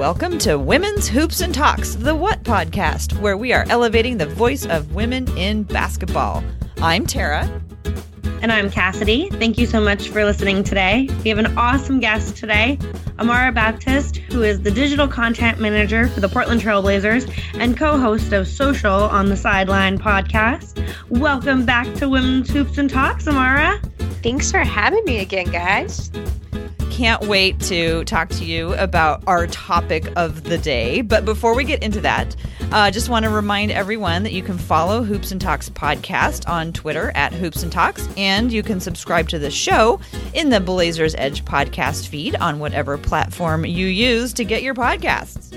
welcome to Women's Hoops and Talks, the What podcast, where we are elevating the voice of women in basketball. I'm Tara. And I'm Cassidy. Thank you so much for listening today. We have an awesome guest today, Amara Baptist, who is the digital content manager for the Portland Trailblazers and co host of Social on the Sideline podcast. Welcome back to Women's Hoops and Talks, Amara. Thanks for having me again, guys can't wait to talk to you about our topic of the day. But before we get into that, I uh, just want to remind everyone that you can follow Hoops and Talks podcast on Twitter at Hoops and Talks, and you can subscribe to the show in the Blazers Edge podcast feed on whatever platform you use to get your podcasts.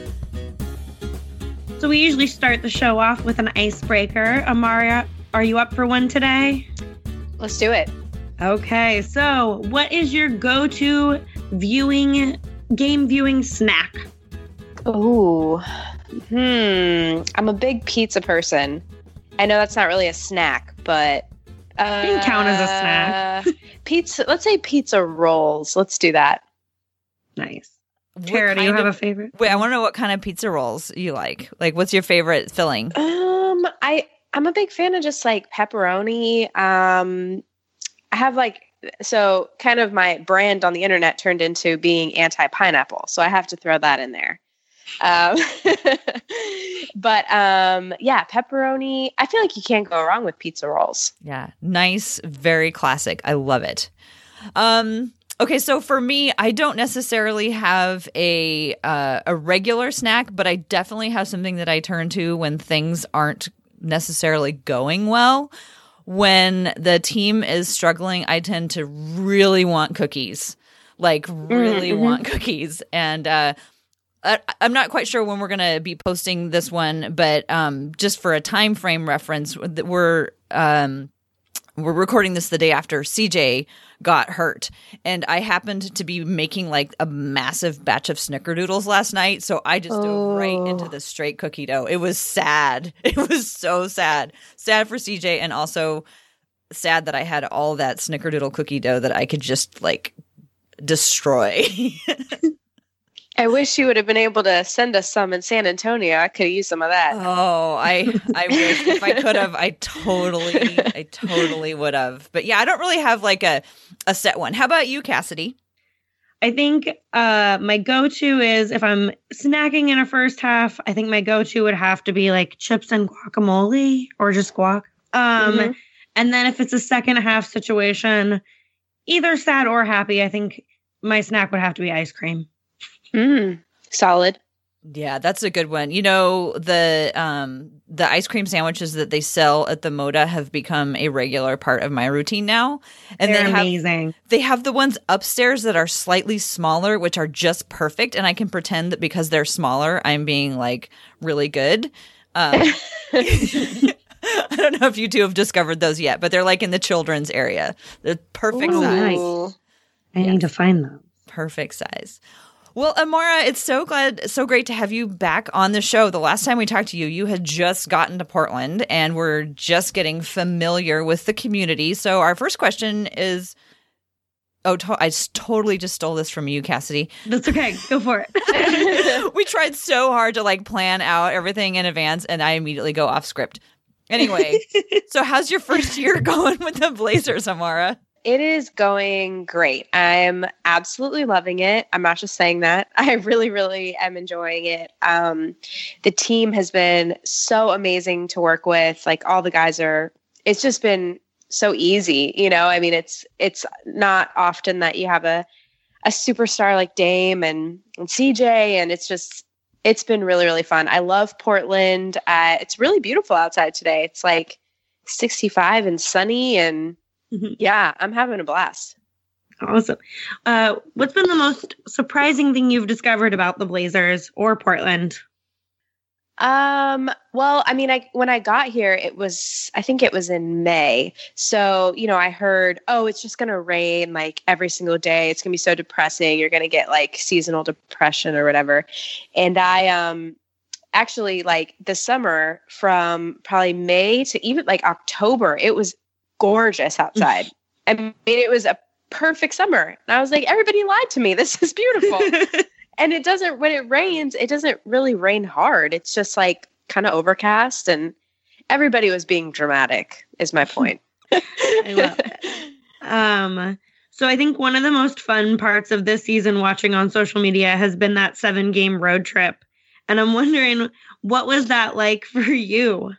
So we usually start the show off with an icebreaker. Amaria, are you up for one today? Let's do it. Okay, so what is your go to viewing game viewing snack? Oh, hmm. I'm a big pizza person. I know that's not really a snack, but uh, can count as a snack. pizza. Let's say pizza rolls. Let's do that. Nice. Tara, do you have of, a favorite? Wait, I want to know what kind of pizza rolls you like. Like, what's your favorite filling? Um, I I'm a big fan of just like pepperoni. Um, I have like so kind of my brand on the internet turned into being anti pineapple. So I have to throw that in there. Um, but um, yeah, pepperoni. I feel like you can't go wrong with pizza rolls. Yeah, nice, very classic. I love it. Um, okay, so for me, I don't necessarily have a uh, a regular snack, but I definitely have something that I turn to when things aren't necessarily going well when the team is struggling, I tend to really want cookies, like really mm-hmm. want cookies. And uh, I, am not quite sure when we're going to be posting this one, but um, just for a time frame reference, we're um, we're recording this the day after CJ got hurt. And I happened to be making like a massive batch of snickerdoodles last night. So I just oh. dove right oh. into oh. the straight cookie dough. It was sad. It was so sad. Sad for CJ and also sad that I had all that snickerdoodle cookie dough that I could just like destroy. I wish you would have been able to send us some in San Antonio. I could use some of that. Oh, I I wish if I could have, I totally I totally would have. But yeah, I don't really have like a a set one. How about you, Cassidy? I think uh my go-to is if I'm snacking in a first half, I think my go-to would have to be like chips and guacamole or just guac. Um mm-hmm. and then if it's a second half situation, either sad or happy, I think my snack would have to be ice cream. Mm, solid. Yeah, that's a good one. You know, the um the ice cream sandwiches that they sell at the Moda have become a regular part of my routine now. And They're they have, amazing. They have the ones upstairs that are slightly smaller, which are just perfect, and I can pretend that because they're smaller, I'm being like really good. Um, I don't know if you two have discovered those yet, but they're like in the children's area. The perfect Ooh, size. Nice. I yeah. need to find them. Perfect size. Well, Amara, it's so glad, so great to have you back on the show. The last time we talked to you, you had just gotten to Portland and we're just getting familiar with the community. So, our first question is Oh, to- I totally just stole this from you, Cassidy. That's okay. Go for it. we tried so hard to like plan out everything in advance, and I immediately go off script. Anyway, so how's your first year going with the Blazers, Amara? It is going great. I'm absolutely loving it. I'm not just saying that. I really, really am enjoying it. Um, the team has been so amazing to work with. Like all the guys are, it's just been so easy. You know, I mean, it's it's not often that you have a a superstar like Dame and, and CJ, and it's just it's been really, really fun. I love Portland. Uh, it's really beautiful outside today. It's like 65 and sunny and Mm-hmm. Yeah, I'm having a blast. Awesome. Uh, what's been the most surprising thing you've discovered about the Blazers or Portland? Um, well, I mean, I when I got here, it was I think it was in May. So, you know, I heard, oh, it's just gonna rain like every single day. It's gonna be so depressing. You're gonna get like seasonal depression or whatever. And I um actually like the summer from probably May to even like October, it was gorgeous outside. I mean, it was a perfect summer. And I was like, everybody lied to me. This is beautiful. and it doesn't when it rains, it doesn't really rain hard. It's just like kind of overcast and everybody was being dramatic is my point. I love it. Um so I think one of the most fun parts of this season watching on social media has been that seven game road trip. And I'm wondering what was that like for you?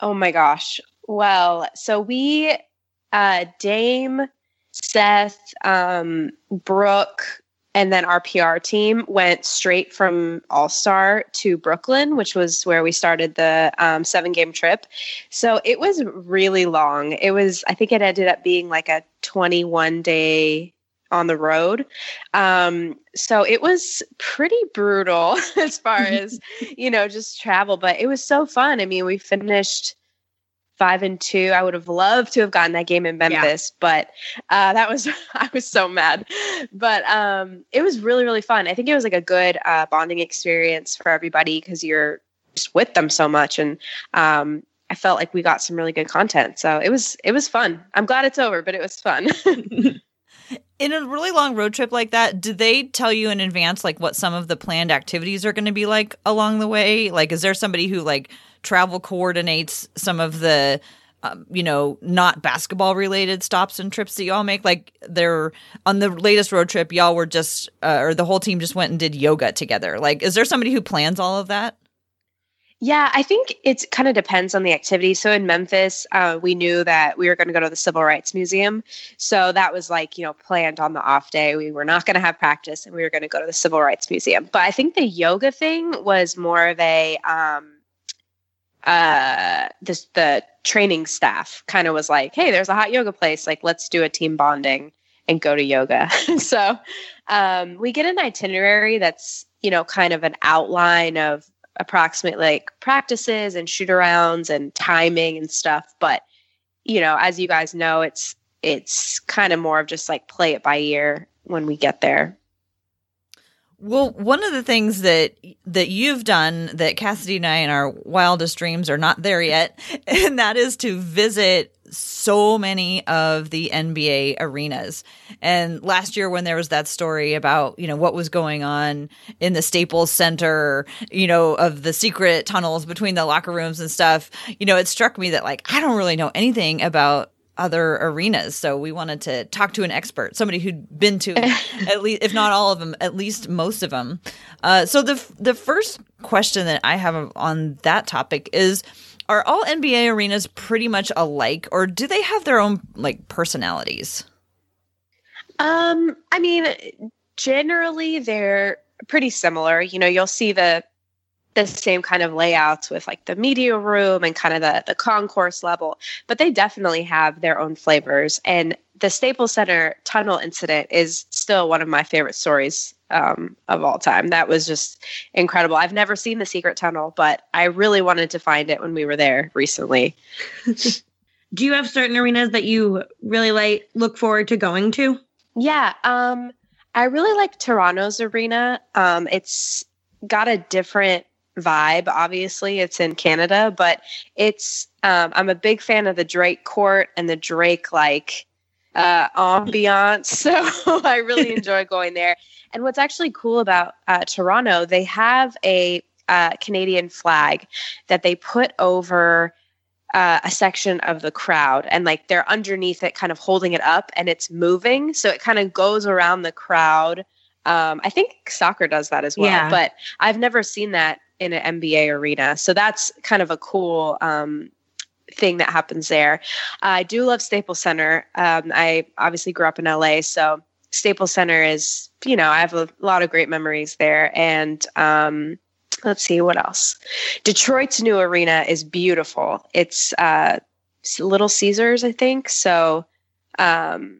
Oh my gosh. Well, so we uh Dame, Seth, um, Brooke, and then our PR team went straight from All Star to Brooklyn, which was where we started the um, seven game trip. So it was really long. It was, I think it ended up being like a 21 day on the road. Um, so it was pretty brutal as far as, you know, just travel, but it was so fun. I mean, we finished five and two. I would have loved to have gotten that game in Memphis, yeah. but uh, that was I was so mad. But um, it was really really fun. I think it was like a good uh, bonding experience for everybody because you're just with them so much, and um, I felt like we got some really good content. So it was it was fun. I'm glad it's over, but it was fun. in a really long road trip like that, do they tell you in advance like what some of the planned activities are going to be like along the way? Like, is there somebody who like travel coordinates some of the um, you know, not basketball related stops and trips that y'all make. Like they're on the latest road trip, y'all were just, uh, or the whole team just went and did yoga together. Like, is there somebody who plans all of that? Yeah, I think it kind of depends on the activity. So in Memphis, uh, we knew that we were going to go to the Civil Rights Museum. So that was like, you know, planned on the off day. We were not going to have practice and we were going to go to the Civil Rights Museum. But I think the yoga thing was more of a, um, uh, this the training staff kind of was like, "Hey, there's a hot yoga place. Like, let's do a team bonding and go to yoga." so um, we get an itinerary that's you know kind of an outline of approximate like practices and shoot arounds and timing and stuff. But you know, as you guys know, it's it's kind of more of just like play it by ear when we get there. Well, one of the things that that you've done that Cassidy and I in our wildest dreams are not there yet, and that is to visit so many of the NBA arenas. And last year when there was that story about, you know, what was going on in the Staples Center, you know, of the secret tunnels between the locker rooms and stuff, you know, it struck me that like I don't really know anything about other arenas. So we wanted to talk to an expert, somebody who'd been to at least, if not all of them, at least most of them. Uh, so the the first question that I have on that topic is: Are all NBA arenas pretty much alike, or do they have their own like personalities? Um, I mean, generally they're pretty similar. You know, you'll see the the same kind of layouts with like the media room and kind of the the concourse level, but they definitely have their own flavors. And the Staples Center tunnel incident is still one of my favorite stories um, of all time. That was just incredible. I've never seen the secret tunnel, but I really wanted to find it when we were there recently. Do you have certain arenas that you really like look forward to going to? Yeah, um, I really like Toronto's arena. Um, it's got a different vibe. Obviously, it's in Canada, but it's um, I'm a big fan of the Drake Court and the Drake like uh, ambiance. So I really enjoy going there. And what's actually cool about uh, Toronto, they have a uh, Canadian flag that they put over uh, a section of the crowd and like they're underneath it kind of holding it up and it's moving so it kind of goes around the crowd um, i think soccer does that as well yeah. but i've never seen that in an NBA arena. So that's kind of a cool um, thing that happens there. I do love Staples Center. Um, I obviously grew up in LA, so Staples Center is, you know, I have a lot of great memories there. And um, let's see what else. Detroit's new arena is beautiful. It's uh, Little Caesars, I think. So, um,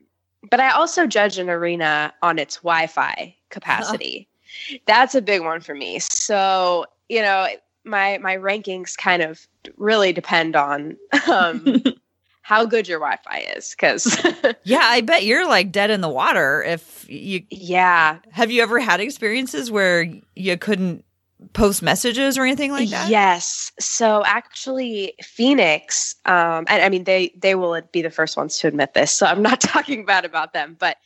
but I also judge an arena on its Wi-Fi capacity. That's a big one for me. So you know, my my rankings kind of really depend on um, how good your Wi-Fi is. Because yeah, I bet you're like dead in the water if you. Yeah. Have you ever had experiences where you couldn't post messages or anything like that? Yes. So actually, Phoenix, um, and I mean they they will be the first ones to admit this, so I'm not talking bad about them, but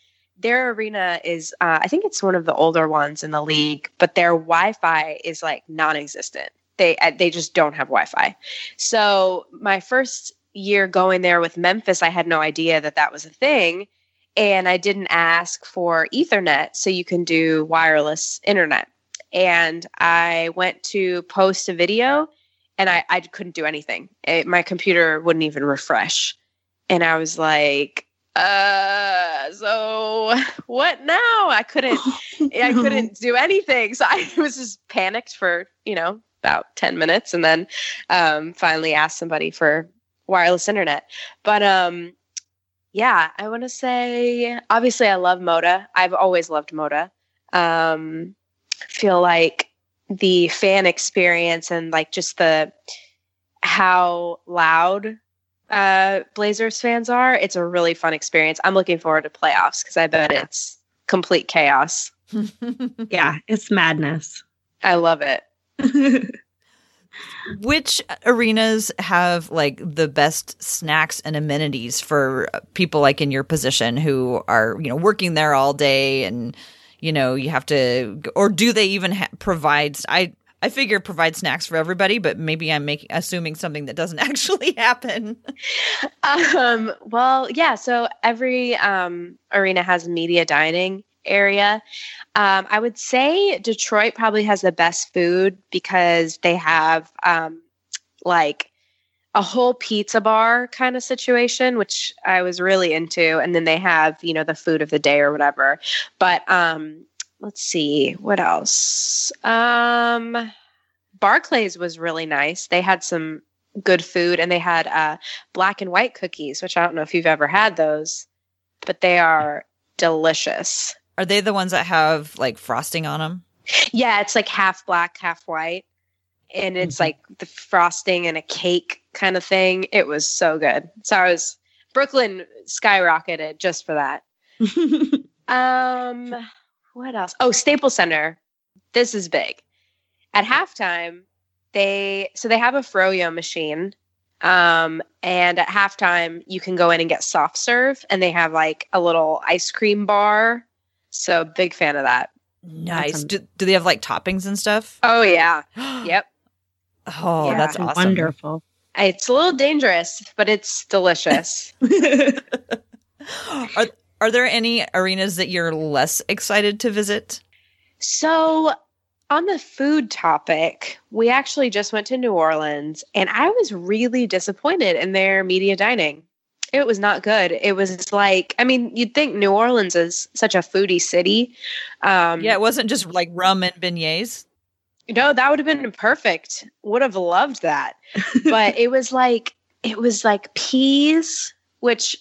their arena is uh, I think it's one of the older ones in the league, but their Wi-Fi is like non-existent. They uh, they just don't have Wi-Fi. So my first year going there with Memphis, I had no idea that that was a thing, and I didn't ask for Ethernet, so you can do wireless internet. And I went to post a video, and I I couldn't do anything. It, my computer wouldn't even refresh, and I was like uh so what now? I couldn't i couldn't do anything. So i was just panicked for you know about 10 minutes and then um finally asked somebody for wireless internet. But um yeah i want to say obviously i love moda. I've always loved moda. Um feel like the fan experience and like just the how loud uh, Blazers fans are, it's a really fun experience. I'm looking forward to playoffs because I bet it's complete chaos. yeah, it's madness. I love it. Which arenas have like the best snacks and amenities for people like in your position who are, you know, working there all day and you know, you have to or do they even ha- provide I I figure provide snacks for everybody, but maybe I'm making assuming something that doesn't actually happen. um, well, yeah. So every um, arena has media dining area. Um, I would say Detroit probably has the best food because they have um, like a whole pizza bar kind of situation, which I was really into. And then they have, you know, the food of the day or whatever. But um, let's see what else? Um barclays was really nice. They had some good food and they had uh black and white cookies which i don't know if you've ever had those but they are delicious. Are they the ones that have like frosting on them yeah it's like half black half white and it's mm-hmm. like the frosting and a cake kind of thing. It was so good. So i was brooklyn skyrocketed just for that. Um what else? Oh, Staples Center. This is big. At halftime, they so they have a froyo machine. Um, and at halftime, you can go in and get soft serve, and they have like a little ice cream bar. So big fan of that. Nice. Do, do they have like toppings and stuff? Oh yeah. yep. Oh, yeah, that's awesome. Wonderful. It's a little dangerous, but it's delicious. are are there any arenas that you're less excited to visit? So, on the food topic, we actually just went to New Orleans and I was really disappointed in their media dining. It was not good. It was like, I mean, you'd think New Orleans is such a foodie city. Um, yeah, it wasn't just like rum and beignets. No, that would have been perfect. Would have loved that. but it was like, it was like peas, which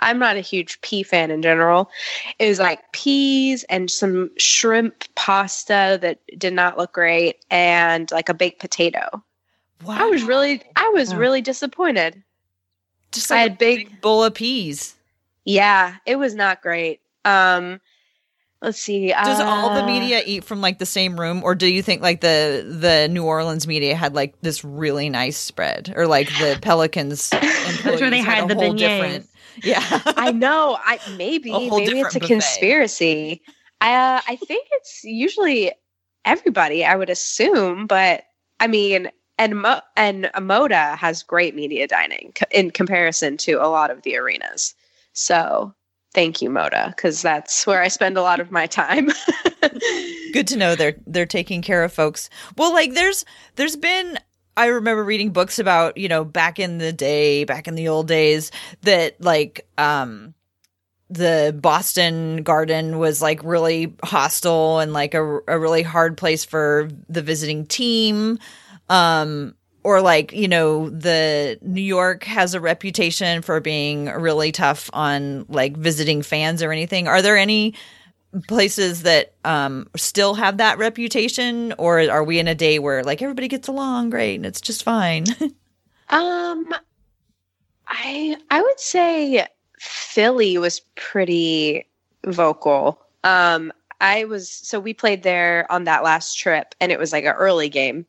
I'm not a huge pea fan in general. It was like peas and some shrimp pasta that did not look great and like a baked potato. Wow. I was really I was really disappointed. Just like I had big, big bowl of peas. Yeah, it was not great. Um let's see. Does uh, all the media eat from like the same room or do you think like the the New Orleans media had like this really nice spread or like the Pelicans That's where they had, the beignets. different yeah, I know. I maybe maybe it's a buffet. conspiracy. I uh, I think it's usually everybody. I would assume, but I mean, and Mo- and Moda has great media dining in comparison to a lot of the arenas. So thank you, Moda, because that's where I spend a lot of my time. Good to know they're they're taking care of folks. Well, like there's there's been I remember reading books about, you know, back in the day, back in the old days, that like, um, the Boston Garden was like really hostile and like a, a really hard place for the visiting team. Um, or like, you know, the New York has a reputation for being really tough on like visiting fans or anything. Are there any places that um, still have that reputation, or are we in a day where like everybody gets along great and it's just fine? um, I I would say Philly was pretty vocal. Um, I was so we played there on that last trip, and it was like an early game.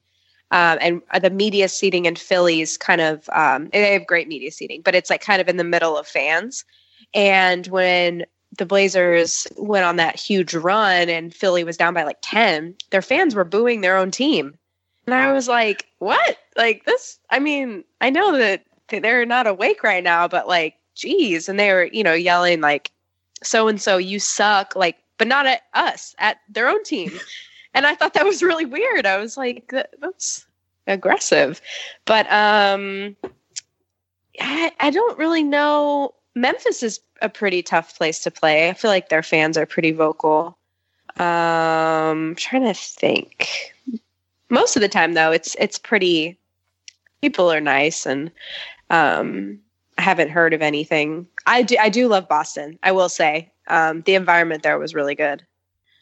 Um, and the media seating in Philly's kind of um, they have great media seating, but it's like kind of in the middle of fans. And when the Blazers went on that huge run and Philly was down by like 10, their fans were booing their own team. And I was like, what? Like this, I mean, I know that they're not awake right now, but like, geez. And they were, you know, yelling like, so and so, you suck. Like, but not at us, at their own team. and I thought that was really weird. I was like, that's aggressive. But um I, I don't really know. Memphis is a pretty tough place to play. I feel like their fans are pretty vocal. Um, I'm trying to think. Most of the time, though, it's it's pretty. People are nice, and um, I haven't heard of anything. I do I do love Boston. I will say um, the environment there was really good.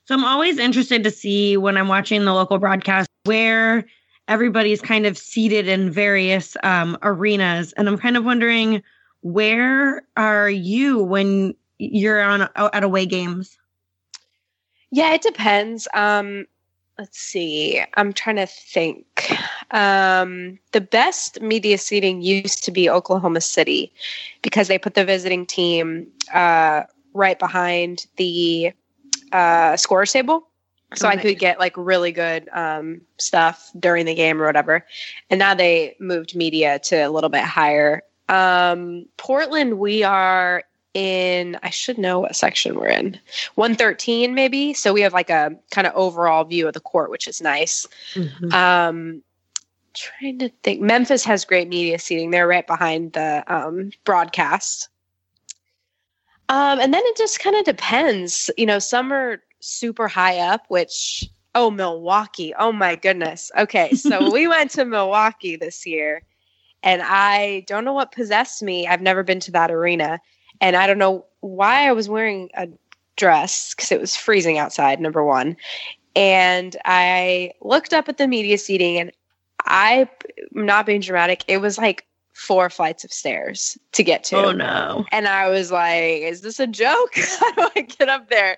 So I'm always interested to see when I'm watching the local broadcast where everybody's kind of seated in various um, arenas, and I'm kind of wondering where are you when you're on at away games? Yeah, it depends. Um, let's see. I'm trying to think. Um, the best media seating used to be Oklahoma City because they put the visiting team uh, right behind the uh, score table. So okay. I could get like really good um, stuff during the game or whatever. And now they moved media to a little bit higher um, Portland, we are in, I should know what section we're in. 113, maybe. So we have like a kind of overall view of the court, which is nice. Mm-hmm. Um, trying to think. Memphis has great media seating. They're right behind the um, broadcast. Um, and then it just kind of depends. You know, some are super high up, which, oh, Milwaukee. Oh, my goodness. Okay. So we went to Milwaukee this year and I don't know what possessed me. I've never been to that arena. And I don't know why I was wearing a dress because it was freezing outside, number one. And I looked up at the media seating and I, not being dramatic, it was like four flights of stairs to get to. Oh no. And I was like, is this a joke? How do I get up there?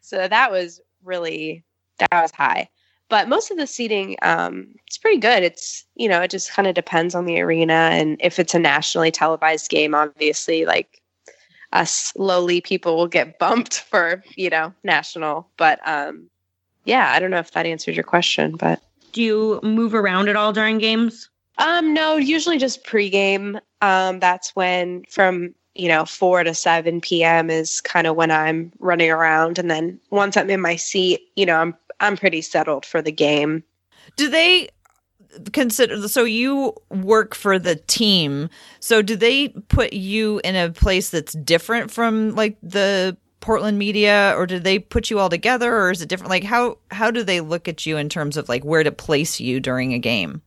So that was really, that was high but most of the seating um, it's pretty good. It's you know it just kind of depends on the arena and if it's a nationally televised game obviously like us lowly people will get bumped for you know national but um yeah i don't know if that answers your question but do you move around at all during games? Um no usually just pregame. Um that's when from you know 4 to 7 p.m is kind of when i'm running around. And then once i'm in my seat you know i'm I'm pretty settled for the game. Do they consider so you work for the team. So do they put you in a place that's different from like the portland media? Or do they put you all together or is it different? Like how how do they look at you in terms of like where to place you during a game?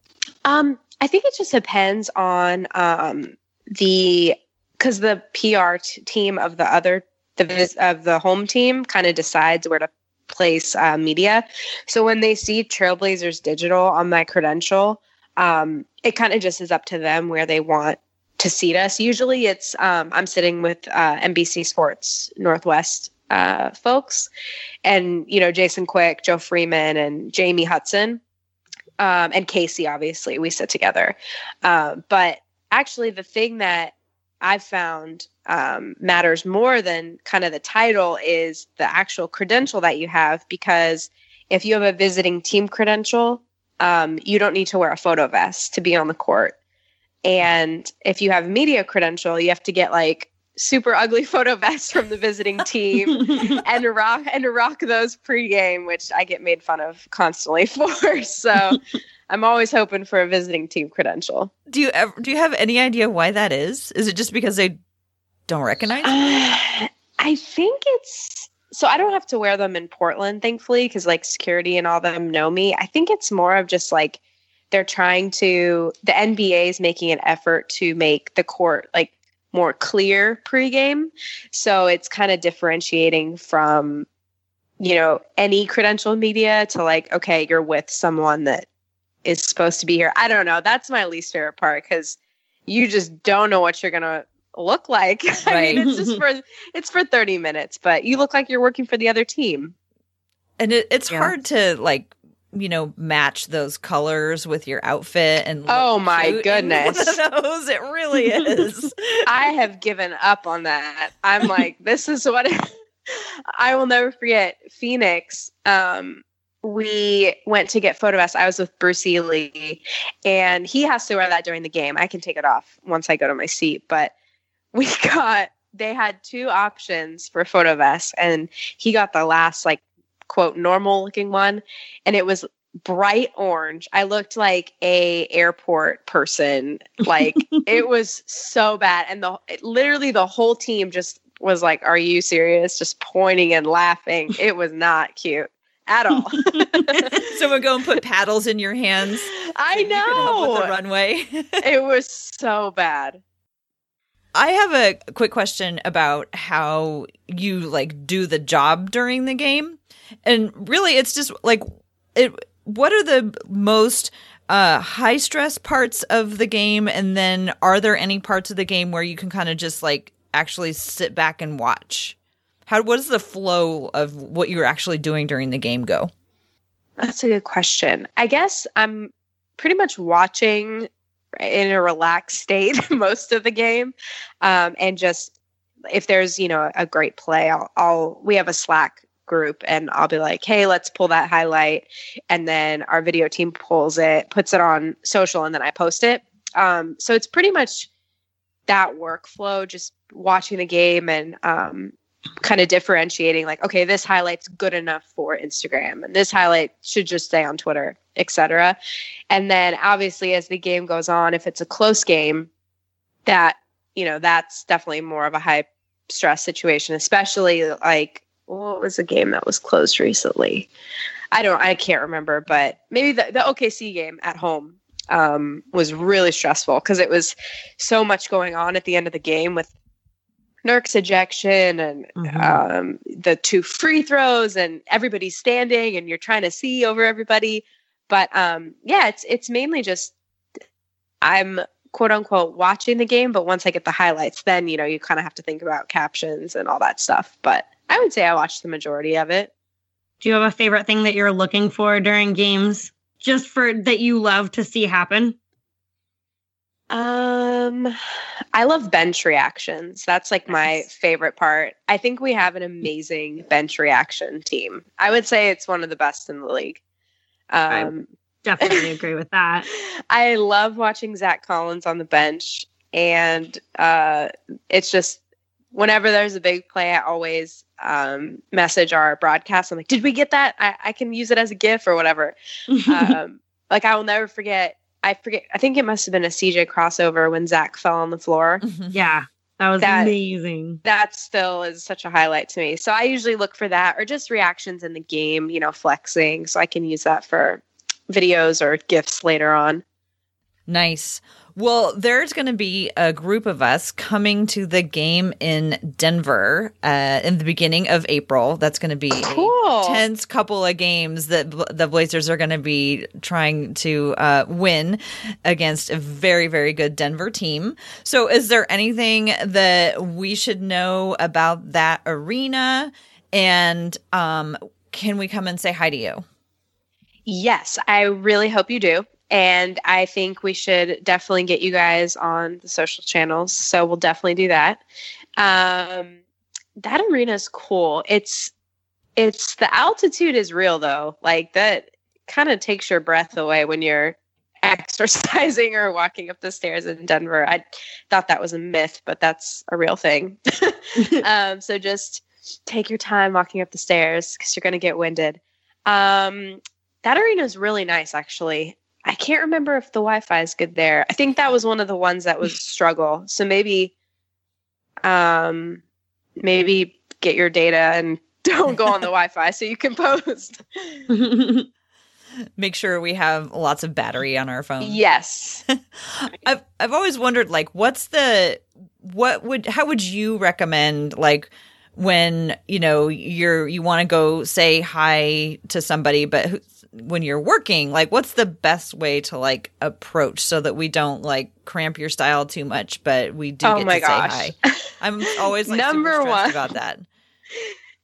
Um i think it just depends on um the because the pr t- team of the other the of the home team kind of decides where to place uh, media. So when they see Trailblazers Digital on my credential, um, it kind of just is up to them where they want to seat us. Usually it's um, I'm sitting with uh, NBC Sports Northwest uh, folks, and you know Jason Quick, Joe Freeman, and Jamie Hudson, um, and Casey. Obviously, we sit together. Uh, but actually, the thing that I've found um, matters more than kind of the title is the actual credential that you have. Because if you have a visiting team credential, um, you don't need to wear a photo vest to be on the court. And if you have media credential, you have to get like super ugly photo vests from the visiting team and rock and rock those pregame, which I get made fun of constantly for. So I'm always hoping for a visiting team credential. Do you ever do you have any idea why that is? Is it just because they don't recognize uh, I think it's so I don't have to wear them in Portland, thankfully, because like security and all them know me. I think it's more of just like they're trying to the NBA is making an effort to make the court like more clear pregame. So it's kind of differentiating from, you know, any credential media to like, okay, you're with someone that is supposed to be here. I don't know. That's my least favorite part because you just don't know what you're gonna look like. Right. I mean, it's just for it's for 30 minutes, but you look like you're working for the other team. And it, it's yeah. hard to like you know match those colors with your outfit and oh my goodness those it really is i have given up on that i'm like this is what I will never forget Phoenix. Um, we went to get photo vests. I was with Bruce Ely, and he has to wear that during the game. I can take it off once I go to my seat, but we got they had two options for photo vests, and he got the last like quote normal looking one, and it was bright orange. I looked like a airport person. Like it was so bad, and the literally the whole team just was like, "Are you serious?" Just pointing and laughing. It was not cute at all. Someone go and put paddles in your hands. I know. with the runway. it was so bad. I have a quick question about how you like do the job during the game. And really it's just like it what are the most uh, high stress parts of the game and then are there any parts of the game where you can kind of just like actually sit back and watch? How what does the flow of what you're actually doing during the game go? That's a good question. I guess I'm pretty much watching in a relaxed state most of the game, um, and just if there's you know a great play, I'll, I'll we have a Slack group and I'll be like, hey, let's pull that highlight, and then our video team pulls it, puts it on social, and then I post it. Um, so it's pretty much that workflow, just watching the game and um, kind of differentiating like okay this highlight's good enough for instagram and this highlight should just stay on twitter etc and then obviously as the game goes on if it's a close game that you know that's definitely more of a high stress situation especially like what was a game that was closed recently i don't i can't remember but maybe the, the okc game at home um, was really stressful because it was so much going on at the end of the game with Nurk's ejection and mm-hmm. um, the two free throws and everybody's standing and you're trying to see over everybody. But um, yeah, it's it's mainly just I'm quote unquote watching the game, but once I get the highlights, then you know you kind of have to think about captions and all that stuff. But I would say I watched the majority of it. Do you have a favorite thing that you're looking for during games, just for that you love to see happen? Um, I love bench reactions. That's like my favorite part. I think we have an amazing bench reaction team. I would say it's one of the best in the league. Um, I definitely agree with that. I love watching Zach Collins on the bench, and uh, it's just whenever there's a big play, I always um, message our broadcast. I'm like, "Did we get that? I, I can use it as a GIF or whatever." um, like I will never forget I forget. I think it must have been a CJ crossover when Zach fell on the floor. Mm-hmm. Yeah, that was that, amazing. That still is such a highlight to me. So I usually look for that or just reactions in the game, you know, flexing. So I can use that for videos or gifs later on. Nice. Well, there's going to be a group of us coming to the game in Denver uh, in the beginning of April. That's going to be cool. a tense couple of games that the Blazers are going to be trying to uh, win against a very, very good Denver team. So, is there anything that we should know about that arena? And um, can we come and say hi to you? Yes, I really hope you do. And I think we should definitely get you guys on the social channels. So we'll definitely do that. Um, that arena is cool. It's it's the altitude is real though. Like that kind of takes your breath away when you're exercising or walking up the stairs in Denver. I thought that was a myth, but that's a real thing. um, so just take your time walking up the stairs because you're going to get winded. Um, that arena is really nice, actually. I can't remember if the Wi-Fi is good there. I think that was one of the ones that was struggle. So maybe, um, maybe get your data and don't go on the Wi-Fi so you can post. Make sure we have lots of battery on our phone. Yes. I've I've always wondered like what's the what would how would you recommend like when you know you're you want to go say hi to somebody but when you're working like what's the best way to like approach so that we don't like cramp your style too much but we do oh get to gosh. say hi i'm always like number one about that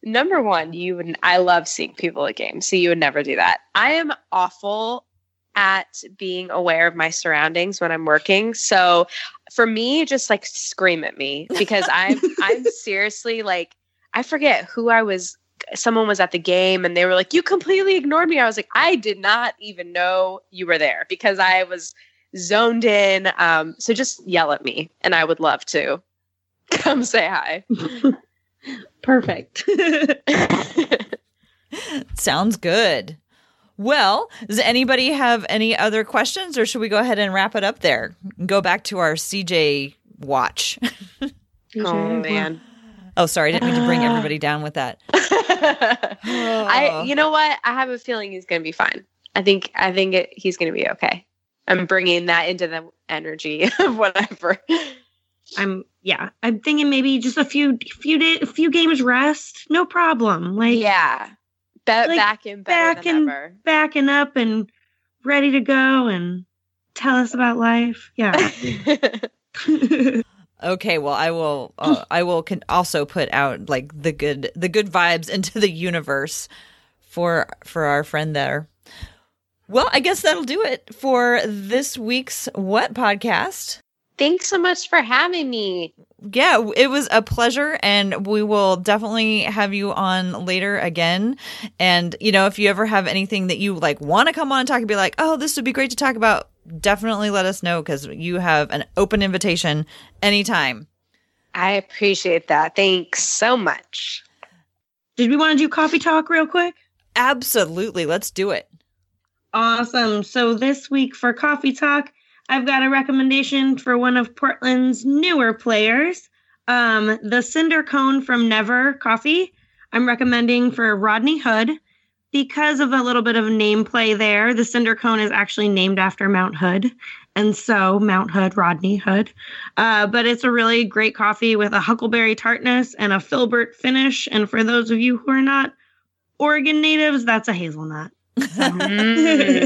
number one you would i love seeing people at games so you would never do that i am awful at being aware of my surroundings when i'm working so for me just like scream at me because i'm i'm seriously like I forget who I was. Someone was at the game and they were like, "You completely ignored me." I was like, "I did not even know you were there because I was zoned in." Um, so just yell at me, and I would love to come say hi. Perfect. Sounds good. Well, does anybody have any other questions, or should we go ahead and wrap it up there? and Go back to our CJ watch. oh man. Oh, sorry, I didn't mean to bring ah. everybody down with that. I you know what? I have a feeling he's going to be fine. I think I think it, he's going to be okay. I'm bringing that into the energy of whatever. I'm yeah. I'm thinking maybe just a few few day, a few games rest, no problem. Like yeah. Be- Like, back in better back than in- ever. backing up and ready to go and tell us about life. Yeah. Okay, well, I will. Uh, I will can also put out like the good, the good vibes into the universe for for our friend there. Well, I guess that'll do it for this week's What podcast. Thanks so much for having me. Yeah, it was a pleasure, and we will definitely have you on later again. And you know, if you ever have anything that you like want to come on and talk and be like, "Oh, this would be great to talk about," definitely let us know because you have an open invitation anytime. I appreciate that. Thanks so much. Did we want to do coffee talk real quick? Absolutely, let's do it. Awesome. So this week for Coffee Talk, I've got a recommendation for one of Portland's newer players, um, the Cinder Cone from Never Coffee. I'm recommending for Rodney Hood. Because of a little bit of name play there, the Cinder Cone is actually named after Mount Hood. And so Mount Hood, Rodney Hood. Uh, but it's a really great coffee with a huckleberry tartness and a filbert finish. And for those of you who are not Oregon natives, that's a hazelnut. Mm.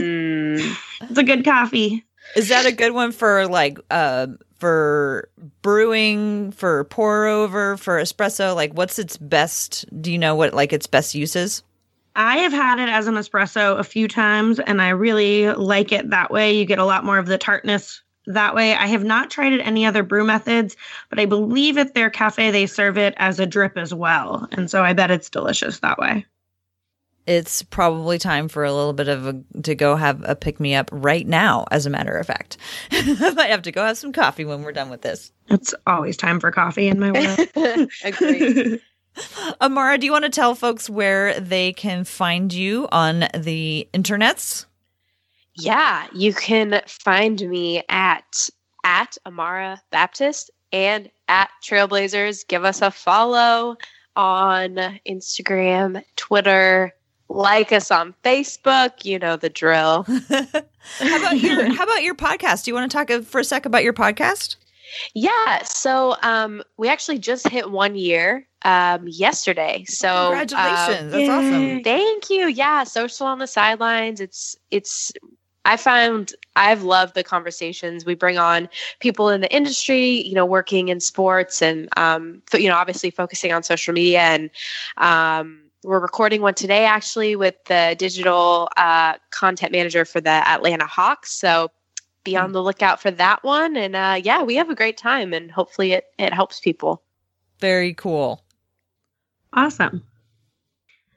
It's a good coffee. Is that a good one for like uh for brewing, for pour over, for espresso? Like what's its best do you know what like its best uses? I have had it as an espresso a few times and I really like it that way. You get a lot more of the tartness that way. I have not tried it any other brew methods, but I believe at their cafe they serve it as a drip as well. And so I bet it's delicious that way. It's probably time for a little bit of a, to go have a pick me up right now, as a matter of fact. I might have to go have some coffee when we're done with this. It's always time for coffee in my world. Agreed. Amara, do you want to tell folks where they can find you on the internets? Yeah, you can find me at at Amara Baptist and at Trailblazers. Give us a follow on Instagram, Twitter. Like us on Facebook. You know the drill. how about your how about your podcast? Do you want to talk for a sec about your podcast? Yeah, so um, we actually just hit one year um, yesterday. So um, Congratulations. That's Yay. awesome. Thank you. Yeah, social on the sidelines. It's it's I found I've loved the conversations. We bring on people in the industry, you know, working in sports and um you know, obviously focusing on social media and um we're recording one today actually with the digital uh, content manager for the Atlanta Hawks. So be on the lookout for that one. And uh, yeah, we have a great time and hopefully it, it helps people. Very cool. Awesome.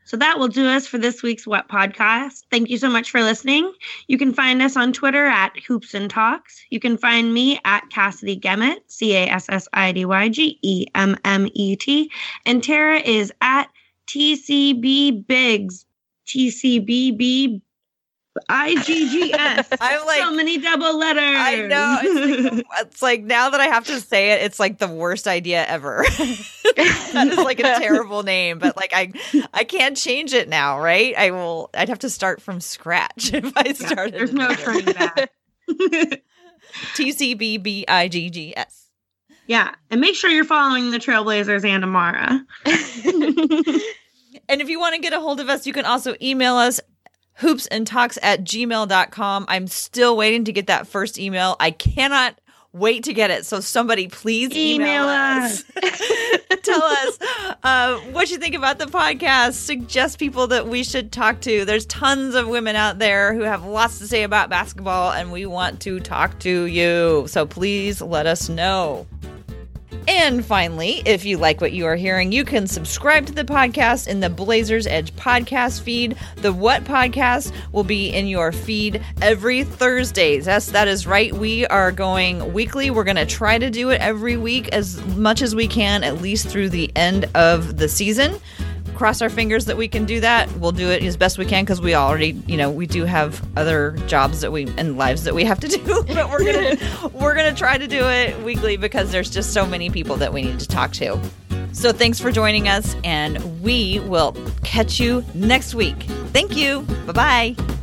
So that will do us for this week's What Podcast. Thank you so much for listening. You can find us on Twitter at Hoops and Talks. You can find me at Cassidy Gemmett, C A S S I D Y G E M M E T. And Tara is at TCB Biggs, TCBB I G G S. I'm like so many double letters. I know. It's like, it's like now that I have to say it, it's like the worst idea ever. that is like a terrible name, but like I I can't change it now, right? I will I'd have to start from scratch if I Yeah, started. there's no turning back. T C B B I G G S. yeah. And make sure you're following the Trailblazers and Amara. And if you want to get a hold of us, you can also email us hoops and talks at gmail.com. I'm still waiting to get that first email. I cannot wait to get it. So somebody please email, Email us. Tell us uh, what you think about the podcast. Suggest people that we should talk to. There's tons of women out there who have lots to say about basketball, and we want to talk to you. So please let us know. And finally, if you like what you are hearing, you can subscribe to the podcast in the Blazers Edge podcast feed. The What podcast will be in your feed every Thursdays. Yes, that is right. We are going weekly. We're going to try to do it every week as much as we can, at least through the end of the season cross our fingers that we can do that. We'll do it as best we can because we already, you know, we do have other jobs that we and lives that we have to do. but we're gonna we're gonna try to do it weekly because there's just so many people that we need to talk to. So thanks for joining us, and we will catch you next week. Thank you. Bye bye.